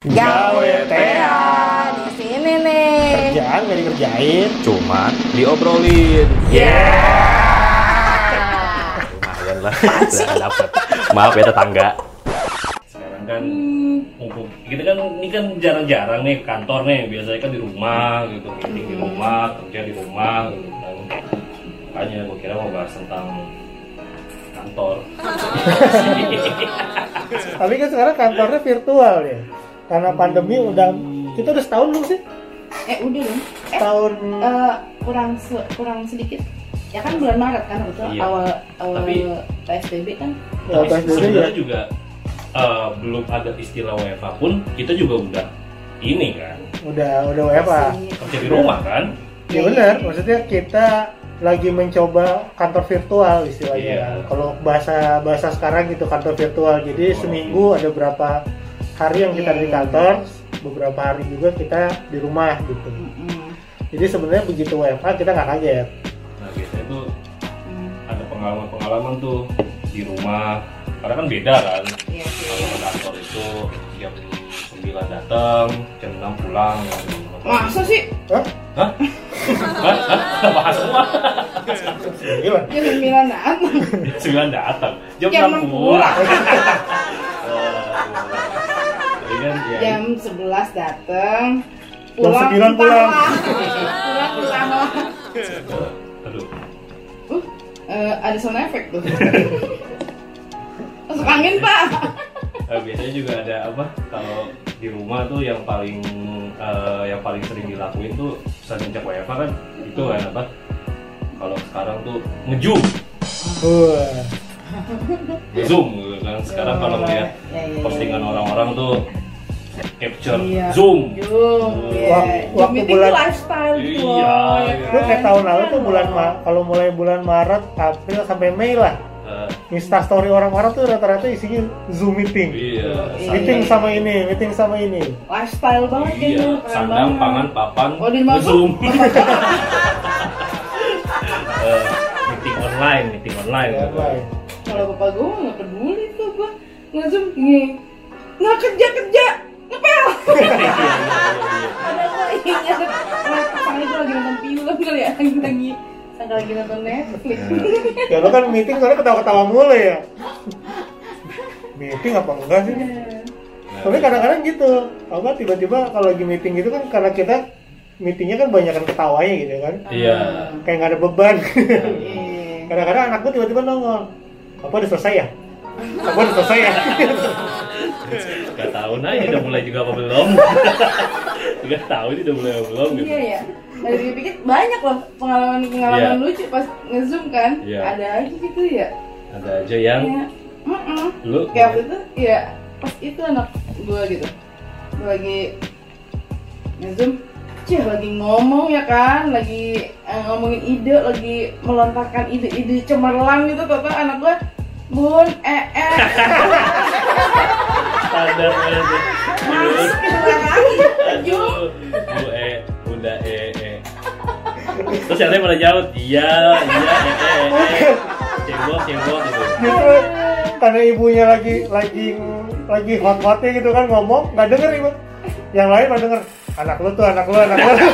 Gawe TA di sini nih. Kerjaan gak dikerjain. Cuma diobrolin. Yeah. Lumayan lah. Udah dapet. Maaf ya tetangga. Sekarang kan mumpung kita kan ini kan jarang-jarang nih kantor nih biasanya kan di rumah gitu meeting di rumah kerja di rumah gitu kan makanya gue kira mau bahas tentang kantor Tapi kan sekarang kantornya virtual ya. Karena pandemi udah kita udah setahun belum sih? Eh udah dong. Eh Tahun eh, kurang se- kurang sedikit. Ya kan bulan Maret kan betul Iya. awal awal Tapi- PSBB kan. ya, Tapi PSBB ya. sebenarnya juga eh, belum ada istilah WFA pun kita juga udah ini kan udah udah WFA. kerja di rumah kan Ya benar, maksudnya kita lagi mencoba kantor virtual istilahnya. Iya. Kalau bahasa bahasa sekarang gitu kantor virtual. Jadi Oh. seminggu ada berapa hari yang kita Iya, di iya. kantor, beberapa hari juga kita di rumah gitu. Mm-mm. Jadi sebenarnya begitu WFA kita nggak kaget. nah biasanya tuh Mm. ada pengalaman-pengalaman tuh di rumah karena kan beda kan Iya sih. kalau ke kantor itu jam 9 datang jam 6 pulang Masa sih? Hah? Hah? Hah? Hah? Gimana? Jam sembilan datang. jam 9 datang jam, Jam 6 enam pulang kan ya Jam sebelas datang. Jam sembilan entah pulang. lah. Pulang lah. aduh Uh, eh, ada sound effect tuh. Masuk angin pak. Eh, biasanya juga ada apa kalau di rumah tuh yang paling eh, yang paling sering dilakuin tuh semenjak WFH kan itu kan apa kalau sekarang tuh ngezoom Wah. zoom kan sekarang kalau melihat Ya, ya, ya, postingan orang-orang tuh capture Iya. zoom Zoom, iya. Wak- Zoom waktu meeting bulan- tuh lifestyle gitu Iya, loh, ya iya. Lu kan? kayak tahun lalu tuh Kan bulan. Ma kalau mulai bulan Maret, April sampai Mei lah. Eh, Insta story orang-orang tuh rata-rata isinya Zoom meeting. iya Iya. Meeting sama ini, meeting sama ini. Lifestyle banget iya kayaknya, keren sandang banget. pangan papan Oh, di zoom Eh, meeting online meeting online Ya. Kalau bapak gue nggak peduli tuh gue nge-zoom gini. Nggak kerja-kerja, ngepel. Iya, iya, iya, iya. Ada gue ingat, pasangan itu lagi nonton film kali ya, lagi lagi nonton Netflix. Ya lu kan meeting soalnya ketawa-ketawa mulu ya. Meeting apa enggak sih? Tapi kadang-kadang gitu. Apa tiba-tiba kalau lagi meeting gitu kan karena kita meetingnya kan banyak kan ketawanya gitu kan. iya Kayak nggak ada beban. Iya. kadang-kadang anak gue tiba-tiba nongol. Apa udah selesai ya? Apa udah selesai ya? Gak tahu nah ini udah mulai juga apa belum Gak tahu ini udah mulai apa belum gitu Iya ya. Dari dipikir banyak loh pengalaman-pengalaman Iya. lucu pas nge-zoom kan. Iya. Ada aja gitu ya. Ada aja yang Kayak, mm-mm. lu Kayak waktu itu, ya pas itu anak gue gitu. Gue lagi nge-zoom. Cih, lagi ngomong ya kan, lagi eh, ngomongin ide, lagi melontarkan ide-ide cemerlang gitu, tau anak gue Bun, eh, eh, standar aja mas, gitu lagi, Aduh, bu e, bunda e, e. Terus yang lain pada jawab, iya, iya, e, e, e. Cebok, cebok gitu. Justru karena ibunya lagi lagi lagi hot-hotnya gitu kan ngomong nggak denger ibu. Yang lain pada denger anak lu tuh anak lu anak lu.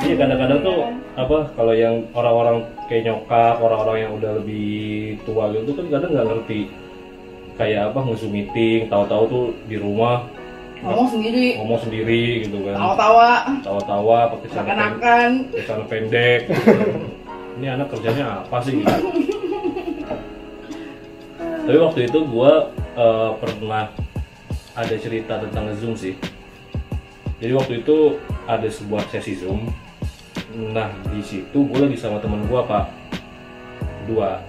Iya kadang-kadang tuh apa kalau yang orang-orang kayak nyokap, orang-orang yang udah lebih tua gitu kan kadang nggak ngerti kayak apa nge-zoom meeting, tahu-tahu tuh di rumah ngomong sendiri, ngomong sendiri gitu kan. tawa-tawa, Tawa-tawa pakai celana celana pendek. gitu. Ini anak kerjanya apa sih gitu. Tapi waktu itu gua eh, pernah ada cerita tentang Zoom sih. Jadi waktu itu ada sebuah sesi Zoom. Nah di situ gue lagi sama temen gue pak dua.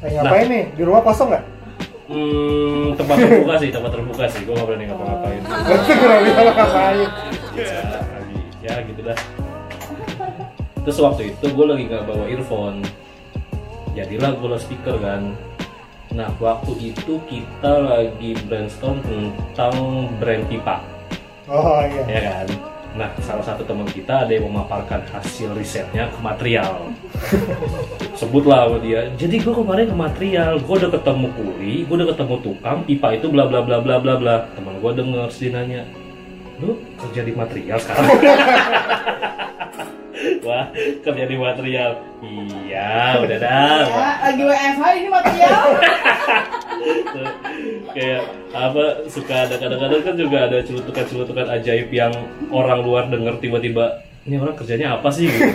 Lagi ngapain nih? Di rumah kosong nggak? Hmm, tempat terbuka sih, tempat terbuka sih. Gue gak berani ngapa-ngapain. Berarti kurang bisa lo ngapain? Ya, lagi, ya gitu dah. Terus waktu itu gue lagi nggak bawa earphone. Jadilah gue speaker kan. Nah waktu itu kita lagi brainstorm tentang brand pipa. Oh iya. ya kan Nah, salah satu teman kita ada yang memaparkan hasil risetnya ke material. sebutlah sama dia jadi gue kemarin ke material gue udah ketemu kuli gue udah ketemu tukang pipa itu bla bla bla bla bla bla teman gue denger sih nanya lu kerja di material sekarang wah kerja di material iya udah dah Ya, lagi WFH ini material. kayak apa suka ada kadang-kadang kan juga ada celutukan-celutukan ajaib yang orang luar denger tiba-tiba ini orang kerjanya apa sih gitu.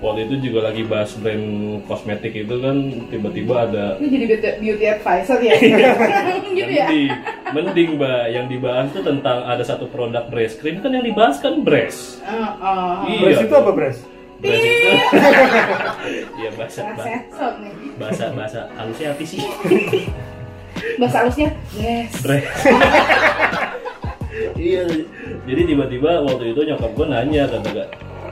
waktu itu juga lagi bahas brand kosmetik itu kan tiba-tiba ada Ini jadi beauty, advisor ya. gitu ya. mending mending mbak yang dibahas tuh tentang ada satu produk breast cream kan yang dibahas kan breast Oh, oh. Iya. Beres itu apa breast iya. Bahasa sensor nih. bahasa bahasa halusnya apa sih? Bahasa halusnya yes. Iya. Jadi tiba-tiba waktu itu nyokap gue nanya kata gak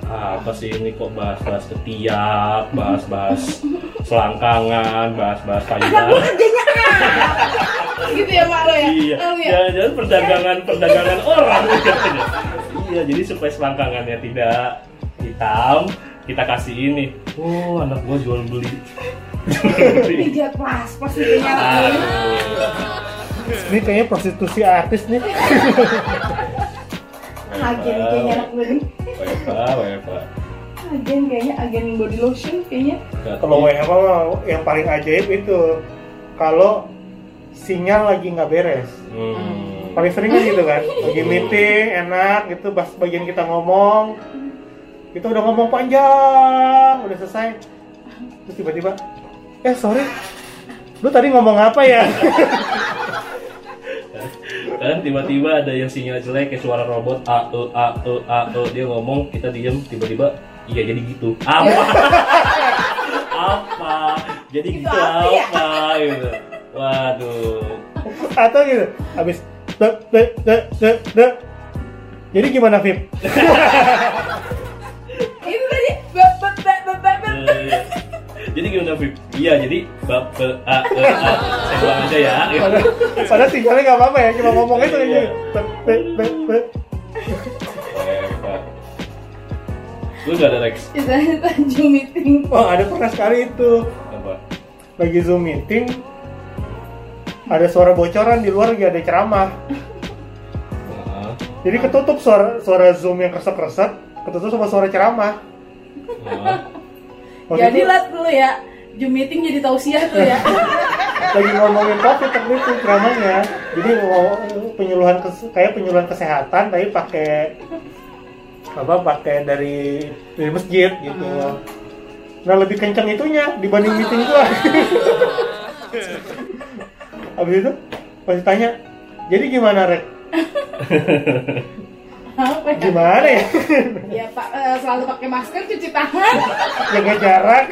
apa sih ini kok bahas-bahas ketiak bahas-bahas selangkangan bahas-bahas payudara? gitu ya mak lo ya. iya. Tahu ya? jangan-jangan perdagangan perdagangan orang. Iya jadi supaya selangkangannya tidak hitam kita kasih ini oh anak gua jual beli Pijat pas pas nih kayaknya. Ini kayaknya prostitusi artis nih. Agen kayaknya anak gue nih. Wepa, wepa. Agen kayaknya agen body lotion kayaknya. Kalau WFH mah yang paling ajaib itu kalau sinyal lagi nggak beres. Hmm. Paling sering kan gitu kan, lagi meeting enak gitu, pas bagian kita ngomong, kita udah ngomong panjang, udah selesai, terus tiba-tiba, eh sorry, lu tadi ngomong apa ya? kan tiba-tiba ada yang sinyal jelek kayak suara robot a e a e a e. Dia ngomong kita diem tiba-tiba iya jadi gitu. Apa? Apa? Jadi Itu gitu apa ya? apa? Gitu. Waduh. Atau gitu, habis, de, de, de, de, de. Jadi gimana Vip? jadi gimana Vip? Iya jadi bab be, a e a saya ulang aja ya gitu. Padahal, padahal sinyalnya nggak apa-apa ya, cuma ngomong itu Iya. gitu. Be, be, be, lu gak ada Rex Kita kita Zoom meeting. Oh ada pernah sekali itu, apa lagi zoom meeting, ada suara bocoran di luar lagi ada ceramah. Heeh. Jadi ketutup suara suara zoom yang kresek-kresek, ketutup sama suara ceramah. Heeh. Waktu Jadi itu lah dulu ya. Zoom meeting jadi tausiah tuh ya. lagi ngomongin covid waktu itu ceramahnya. Jadi ngomong- penyuluhan kayak penyuluhan kesehatan tapi pakai apa pakai dari dari masjid gitu. Nah lebih kencang itunya dibanding meeting gua. Habis itu pasti tanya, jadi gimana Rek? Apa ya? Gimana ya? Ya Pak eh, selalu pakai masker, cuci tangan Jaga jarak.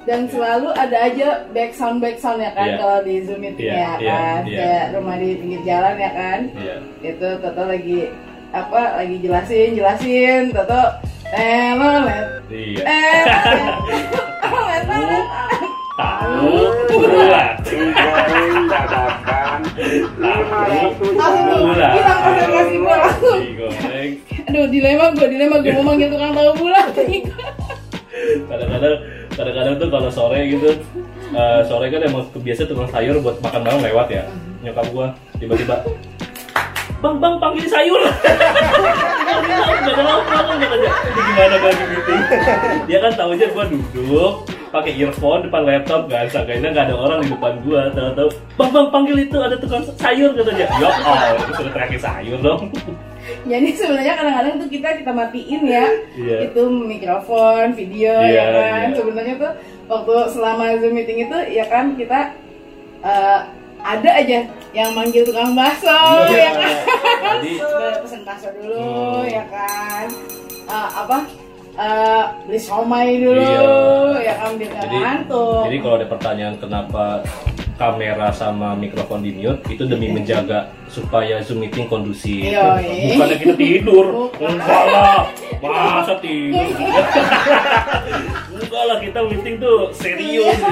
dan selalu ada aja back sound back sound ya kan Iya. kalau di Zoom meeting Iya, ya iya, kan iya. kayak rumah di pinggir jalan ya kan. iya Itu Toto lagi apa lagi jelasin jelasin Toto eh lelet iya eh tahu bulat langsung hilang konsentrasi gue langsung aduh dilema gue dilema gue mau manggil tukang tahu bulat kadang-kadang kadang-kadang tuh kalau sore gitu eh, sore kan emang kebiasa tukang sayur buat makan malam lewat ya. Nyokap gua tiba-tiba bang bang panggil sayur. Gak ada makan katanya ini gimana bagi meeting? Dia kan tahu aja gua duduk pakai earphone depan laptop kan sangkanya nggak ada orang di depan gua tahu-tahu bang bang panggil itu ada tukang sayur katanya ya oh itu sudah teriakin sayur dong jadi sebenarnya kadang-kadang tuh kita kita matiin ya Iya. itu mikrofon video Iya, ya kan iya. sebenarnya tuh waktu selama zoom meeting itu ya kan kita eh, ada aja yang manggil tukang bakso Iya. ya kan jadi bakso dulu Hmm. ya kan Eh, apa eh, beli somai dulu Iya. ya kan biar jadi ngantuk. jadi kalau ada pertanyaan kenapa kamera sama mikrofon di mute itu demi menjaga supaya zoom meeting kondusif. Iya, iya. bukannya kita tidur. Enggak lah. Masa tidur? Enggak lah kita meeting tuh serius.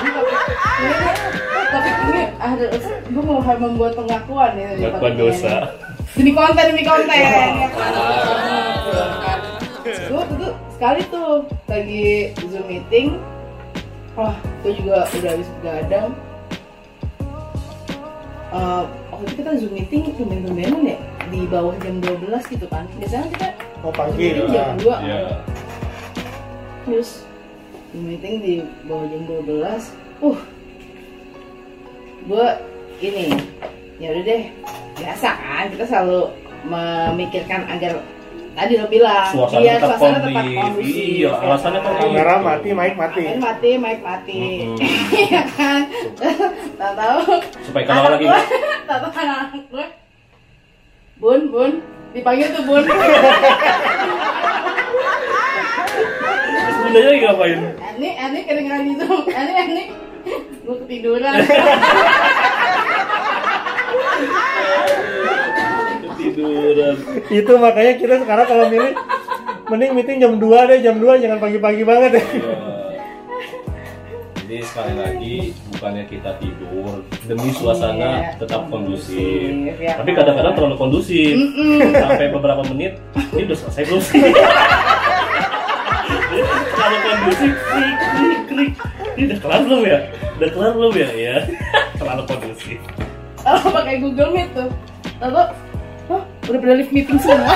Gitu aduh, ini harus gue mau membuat pengakuan ya Pengakuan dosa. demi konten demi konten. Ya kan Tuh gue sekali tuh lagi zoom meeting wah gue juga udah habis begadang Eh, waktu itu kita zoom meeting tumben-tumbenan ya di bawah jam 12 gitu kan biasanya kita Oh pagi. meeting jam ah. 2 Iya. terus zoom meeting di bawah jam 12 uh gue ini ya udah deh biasa kan kita selalu memikirkan agar tadi lo bilang Suasana biar tetap suasana tetap kondusif Iya, ya alasannya kan Kamera Gitu. mati, mic mati. Kamera mati, mic mati, Mm-mm. ya kan? Tak tahu. Supaya kalau lagi tak tahu anak gue. Bun, bun, dipanggil tuh bun. bundanya lagi ngapain? Ani, Ani kedengeran itu, Ani, Ani, gue ketiduran. Ketiduran. Itu makanya kita sekarang kalau milih mending meeting jam 2 deh, jam 2 jangan pagi-pagi banget deh. Iya. Jadi sekali lagi bukannya kita tidur demi suasana Iya, tetap kondusif. kondusif, ya Tapi kadang-kadang terlalu kondusif. Sampai beberapa menit ini udah selesai belum sih? terlalu kondusif, klik klik klik. Ini udah kelar belum ya? Udah kelar belum ya? Ya. terlalu kondusif. Kalau pakai Google Meet tuh, lalu, Hah, udah pada live meeting semua.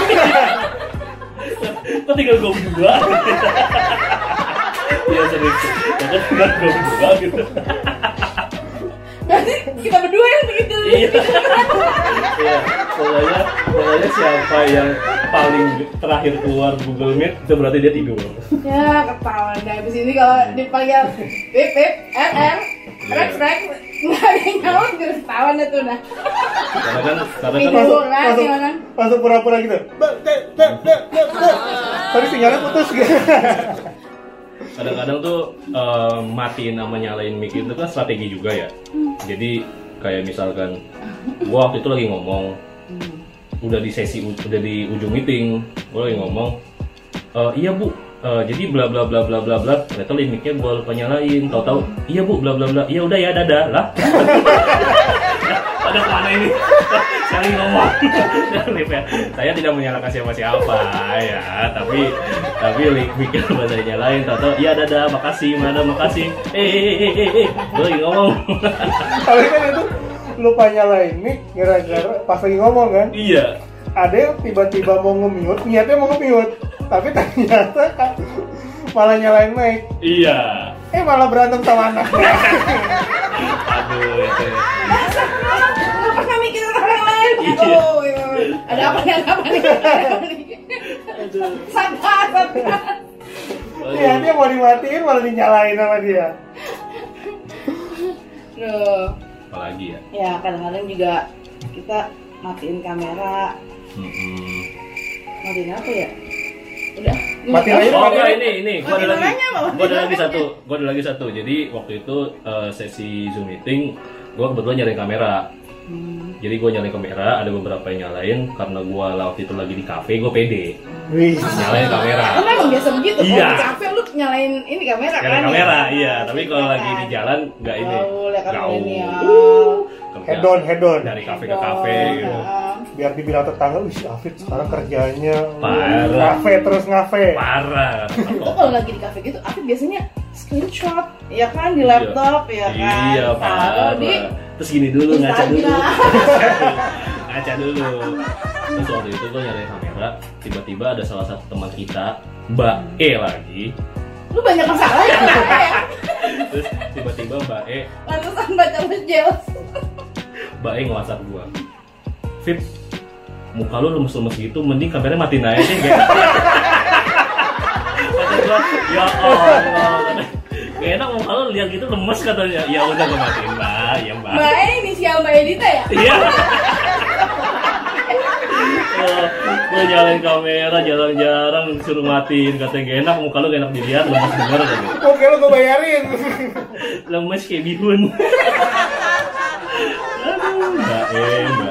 Kok tinggal gue berdua? Iya serius. Kok tinggal gue berdua gitu. Berarti kita berdua yang begitu. Iya. Iya. Pokoknya, pokoknya siapa yang paling terakhir keluar Google Meet itu berarti dia tidur. Ya ketahuan deh abis ini kalau dipanggil pip pip RR Rex Rex nggak ada yang nyaut udah ketahuan deh tuh Karena kan, karena kan Tidur. Masuk, Tiduran, masuk, masuk pura-pura gitu. Tapi sinyalnya putus gitu. kadang-kadang tuh eh, matiin sama nyalain mic itu kan strategi juga ya. Jadi kayak misalkan gua waktu itu lagi ngomong udah di sesi udah di ujung meeting gua lagi ngomong "Eh, iya bu eh, jadi bla bla bla bla bla bla ternyata limitnya gua lupa nyalain tahu-tahu iya bu bla bla bla. Iya udah ya dadah. Lah. Pada ke mana ini. Saling ngomong. Ya. saya tidak menyalahkan siapa siapa ya. Tapi tapi mikir bahasa nyalain tahu-tahu iya dadah. Makasih mana makasih. Eh eh eh eh eh, eh. Lagi ngomong. Tapi kan itu lupa nyalain mic gara-gara pas lagi ngomong kan. iya Ada yang tiba-tiba mau nge-mute, niatnya mau nge-mute. Tapi ternyata kan malah nyalain mic. iya Eh malah berantem sama anaknya. aduh itu Nggak pernah mikir orang lain Iya. Oh iya. ada apa nih ada apa nih Sabar sabar Niatnya mau dimatiin malah dinyalain sama dia. Duh. apalagi ya Ya kadang-kadang juga kita matiin kamera Mm-mm. Matiin apa ya? Udah Matiin aja, Oh enggak aja. ini ini gua ada lagi. Gua ada lagi satu. Gua ada lagi satu. Jadi waktu itu eh, sesi Zoom meeting gua kebetulan nyalain kamera. Hmm. Jadi gua nyalain kamera, ada beberapa yang nyalain karena gua waktu itu lagi di cafe, gua pede. Wih. Nyalain kamera. Lu memang biasa begitu Iya. Di kafe lu nyalain ini kamera Nyalain kan kamera, ya? iya. Tapi kalau lagi di jalan nggak ini. Gaul ya kan Gaul. milenial. Kerja Head on, head on. Dari kafe ke kafe gitu. Biar dibilang tetangga, wih si Afid sekarang kerjanya Parah. ngafe terus ngafe. Parah. Itu kalau lagi di kafe gitu, aku biasanya screenshot, ya kan di laptop, ya kan. Iya, parah. di Terus gini dulu ngaca dulu. Ngaca dulu. Terus waktu itu gue nyalain kamera, tiba-tiba ada salah satu teman kita, Mbak E lagi. Lu banyak masalah ya, ya? Terus tiba-tiba Mbak E, Lantasan baca lu jelas. Mbak E nge-whatsapp gua. Fit, muka lu lemes-lemes gitu, mending kameranya matiin aja deh. Gak Kata gua, ya Allah. Gak enak muka lu lihat gitu lemes katanya. Ya udah gua matiin mbak, ya mbak. Mbak E inisial Mbak Edita ya? Iya. Gue nyalain kamera jarang-jarang disuruh matiin katanya gak enak muka lu gak enak dilihat lemes bener tadi Oke lo gue bayarin. lemes kayak bihun aduh mbak E mbak